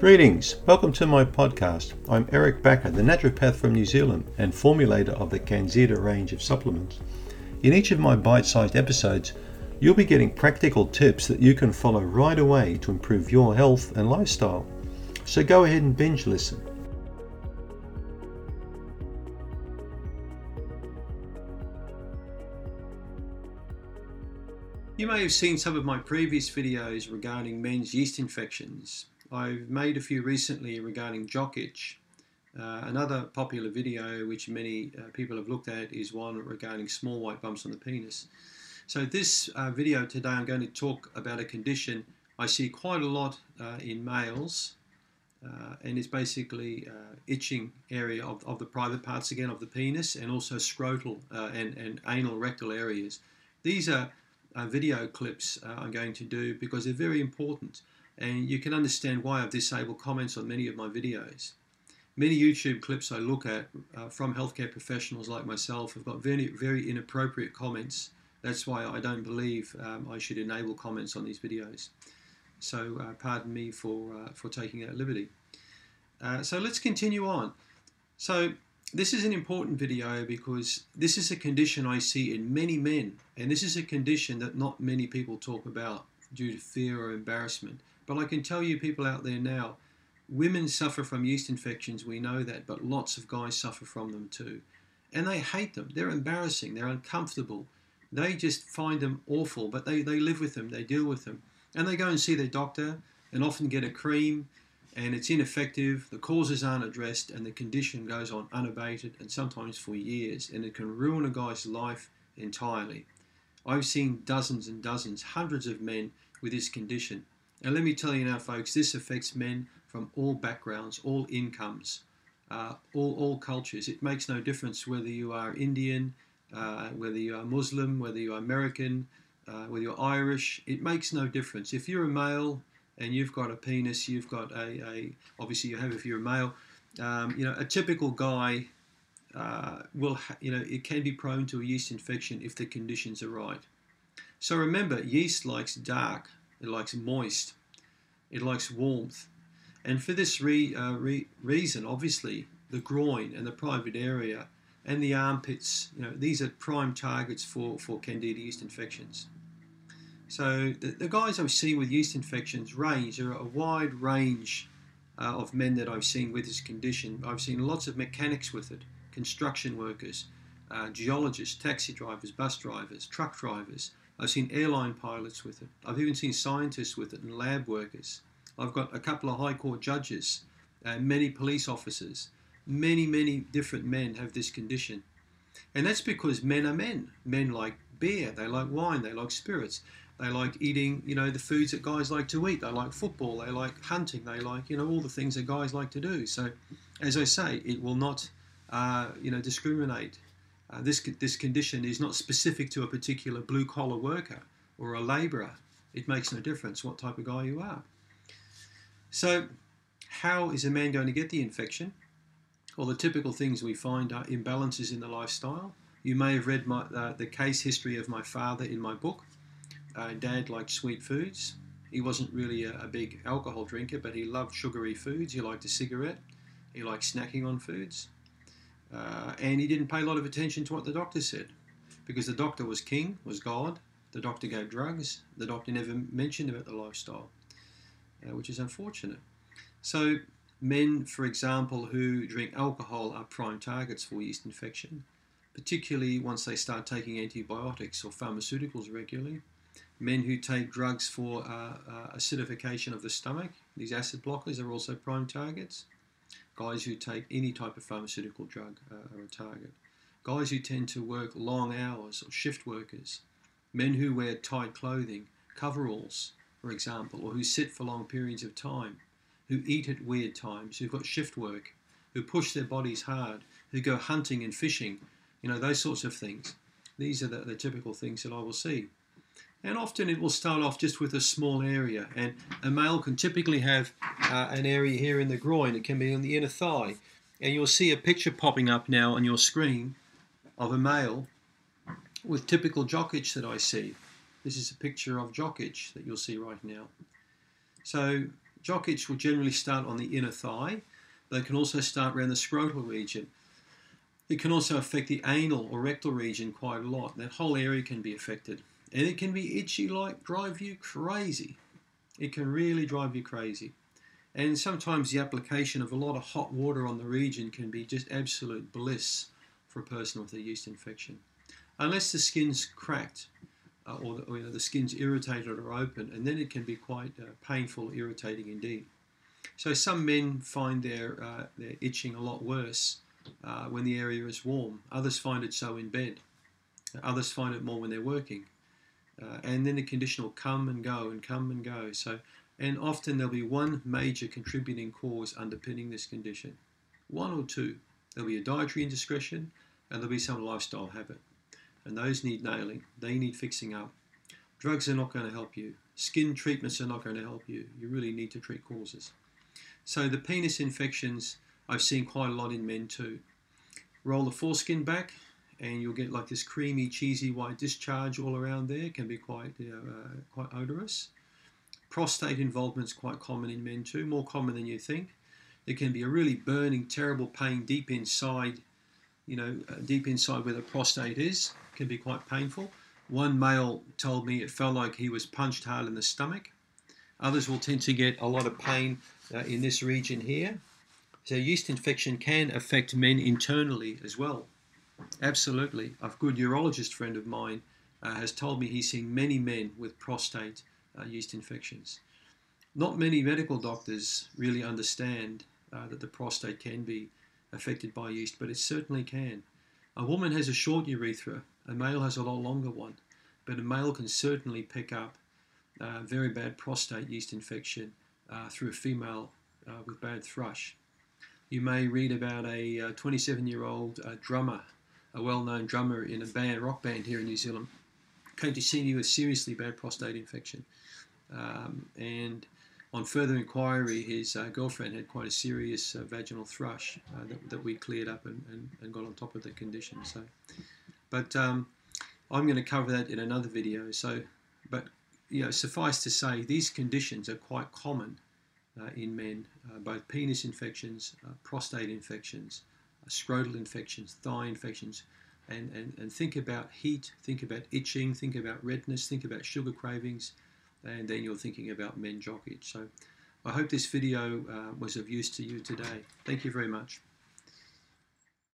Greetings, welcome to my podcast. I'm Eric Bakker, the naturopath from New Zealand and formulator of the Canxida range of supplements. In each of my bite sized episodes, you'll be getting practical tips that you can follow right away to improve your health and lifestyle. So go ahead and binge listen. You may have seen some of my previous videos regarding men's yeast infections. I've made a few recently regarding jock itch. Uh, another popular video which many uh, people have looked at is one regarding small white bumps on the penis. So this uh, video today I'm going to talk about a condition I see quite a lot uh, in males uh, and it's basically uh, itching area of, of the private parts again of the penis and also scrotal and, and anal rectal areas. These are video clips I'm going to do because they're very important and you can understand why I've disabled comments on many of my videos. Many YouTube clips I look at uh, from healthcare professionals like myself have got very, very inappropriate comments. That's why I don't believe um, I should enable comments on these videos. So uh, pardon me for, uh, for taking that liberty. Uh, so let's continue on. So this is an important video because this is a condition I see in many men, and this is a condition that not many people talk about due to fear or embarrassment. But I can tell you, people out there now, women suffer from yeast infections, we know that, but lots of guys suffer from them too. And they hate them. They're embarrassing. They're uncomfortable. They just find them awful, but they, they live with them, they deal with them. And they go and see their doctor and often get a cream and it's ineffective, the causes aren't addressed, and the condition goes on unabated and sometimes for years, and it can ruin a guy's life entirely. I've seen dozens and dozens, hundreds of men with this condition. And let me tell you now, folks, this affects men from all backgrounds, all incomes, uh, all, all cultures. It makes no difference whether you are Indian, uh, whether you are Muslim, whether you are American, uh, whether you're Irish. It makes no difference. If you're a male, and you've got a penis, you've got a, a obviously you have if you're a male, um, you know, a typical guy uh, will, ha- you know, it can be prone to a yeast infection if the conditions are right. So remember, yeast likes dark, it likes moist, it likes warmth, and for this re- uh, re- reason, obviously, the groin and the private area and the armpits, you know, these are prime targets for, for candida yeast infections. So the, the guys I've seen with yeast infections range. There are a wide range uh, of men that I've seen with this condition. I've seen lots of mechanics with it, construction workers, uh, geologists, taxi drivers, bus drivers, truck drivers. I've seen airline pilots with it. I've even seen scientists with it and lab workers. I've got a couple of high court judges, and many police officers. Many, many different men have this condition. And that's because men are men. Men like beer, they like wine, they like spirits. They like eating, you know, the foods that guys like to eat. They like football. They like hunting. They like, you know, all the things that guys like to do. So, as I say, it will not, uh, you know, discriminate. Uh, this this condition is not specific to a particular blue collar worker or a labourer. It makes no difference what type of guy you are. So, how is a man going to get the infection? Well, the typical things we find are imbalances in the lifestyle. You may have read my, uh, the case history of my father in my book. Uh, Dad liked sweet foods. He wasn't really a, a, big alcohol drinker, but he loved sugary foods. He liked a cigarette. He liked snacking on foods. Uh, and he didn't pay a lot of attention to what the doctor said because the doctor was king, was God. The doctor gave drugs. The doctor never mentioned about the lifestyle, uh, which is unfortunate. So, men, for example, who drink alcohol are prime targets for yeast infection, particularly once they start taking antibiotics or pharmaceuticals regularly men who take drugs for uh, uh, acidification of the stomach, these acid blockers are also prime targets. Guys who take any type of pharmaceutical drug uh, are a target. Guys who tend to work long hours or shift workers. Men who wear tight clothing, coveralls, for example, or who sit for long periods of time, who eat at weird times, who've got shift work, who push their bodies hard, who go hunting and fishing, you know, those sorts of things. These are the, the typical things that I will see. And often it will start off just with a small area. And a male can typically have uh, an area here in the groin, it can be on the inner thigh. And you'll see a picture popping up now on your screen of a male with typical jock itch that I see. This is a picture of jock itch that you'll see right now. So jock itch will generally start on the inner thigh, but it can also start around the scrotal region. It can also affect the anal or rectal region quite a lot. That whole area can be affected. And it can be itchy like drive you crazy. It can really drive you crazy. And sometimes the application of a lot of hot water on the region can be just absolute bliss for a person with a yeast infection. Unless the skin's cracked uh, or, the, or you know, the skin's irritated or open, and then it can be quite uh, painful, irritating indeed. So some men find their, uh, their itching a lot worse uh, when the area is warm. Others find it so in bed. Others find it more when they're working. Uh, and then the condition will come and go and come and go. So, and often there'll be one major contributing cause underpinning this condition, one or two. There'll be a dietary indiscretion, and there'll be some lifestyle habit, and those need nailing. They need fixing up. Drugs are not going to help you. Skin treatments are not going to help you. You really need to treat causes. So the penis infections I've seen quite a lot in men too. Roll the foreskin back, and you'll get like this creamy, cheesy white discharge all around there. It can be quite, you know, uh, quite odorous. Prostate involvement is quite common in men too, more common than you think. There can be a really burning, terrible pain deep inside, you know, uh, deep inside where the prostate is. It can be quite painful. One male told me it felt like he was punched hard in the stomach. Others will tend to get a lot of pain uh, in this region here. So yeast infection can affect men internally as well. Absolutely. A good urologist friend of mine uh, has told me he's seen many men with prostate uh, yeast infections. Not many medical doctors really understand uh, that the prostate can be affected by yeast, but it certainly can. A woman has a short urethra, a male has a lot longer one, but a male can certainly pick up uh, very bad prostate yeast infection uh, through a female uh, with bad thrush. You may read about a 27 year old drummer a well-known drummer in a band, rock band here in New Zealand, came to see me with seriously bad prostate infection. Um, and on further inquiry, his uh, girlfriend had quite a serious uh, vaginal thrush uh, that, that, we cleared up and, and, and, got on top of the condition. So, but um, I'm going to cover that in another video. So, but you know, suffice to say, these conditions are quite common uh, in men, uh, both penis infections, uh, prostate infections, scrotal infections, thigh infections, and, and, and think about heat, think about itching, think about redness, think about sugar cravings, and then you're thinking about men jock. So I hope this video uh, was of use to you today. Thank you very much.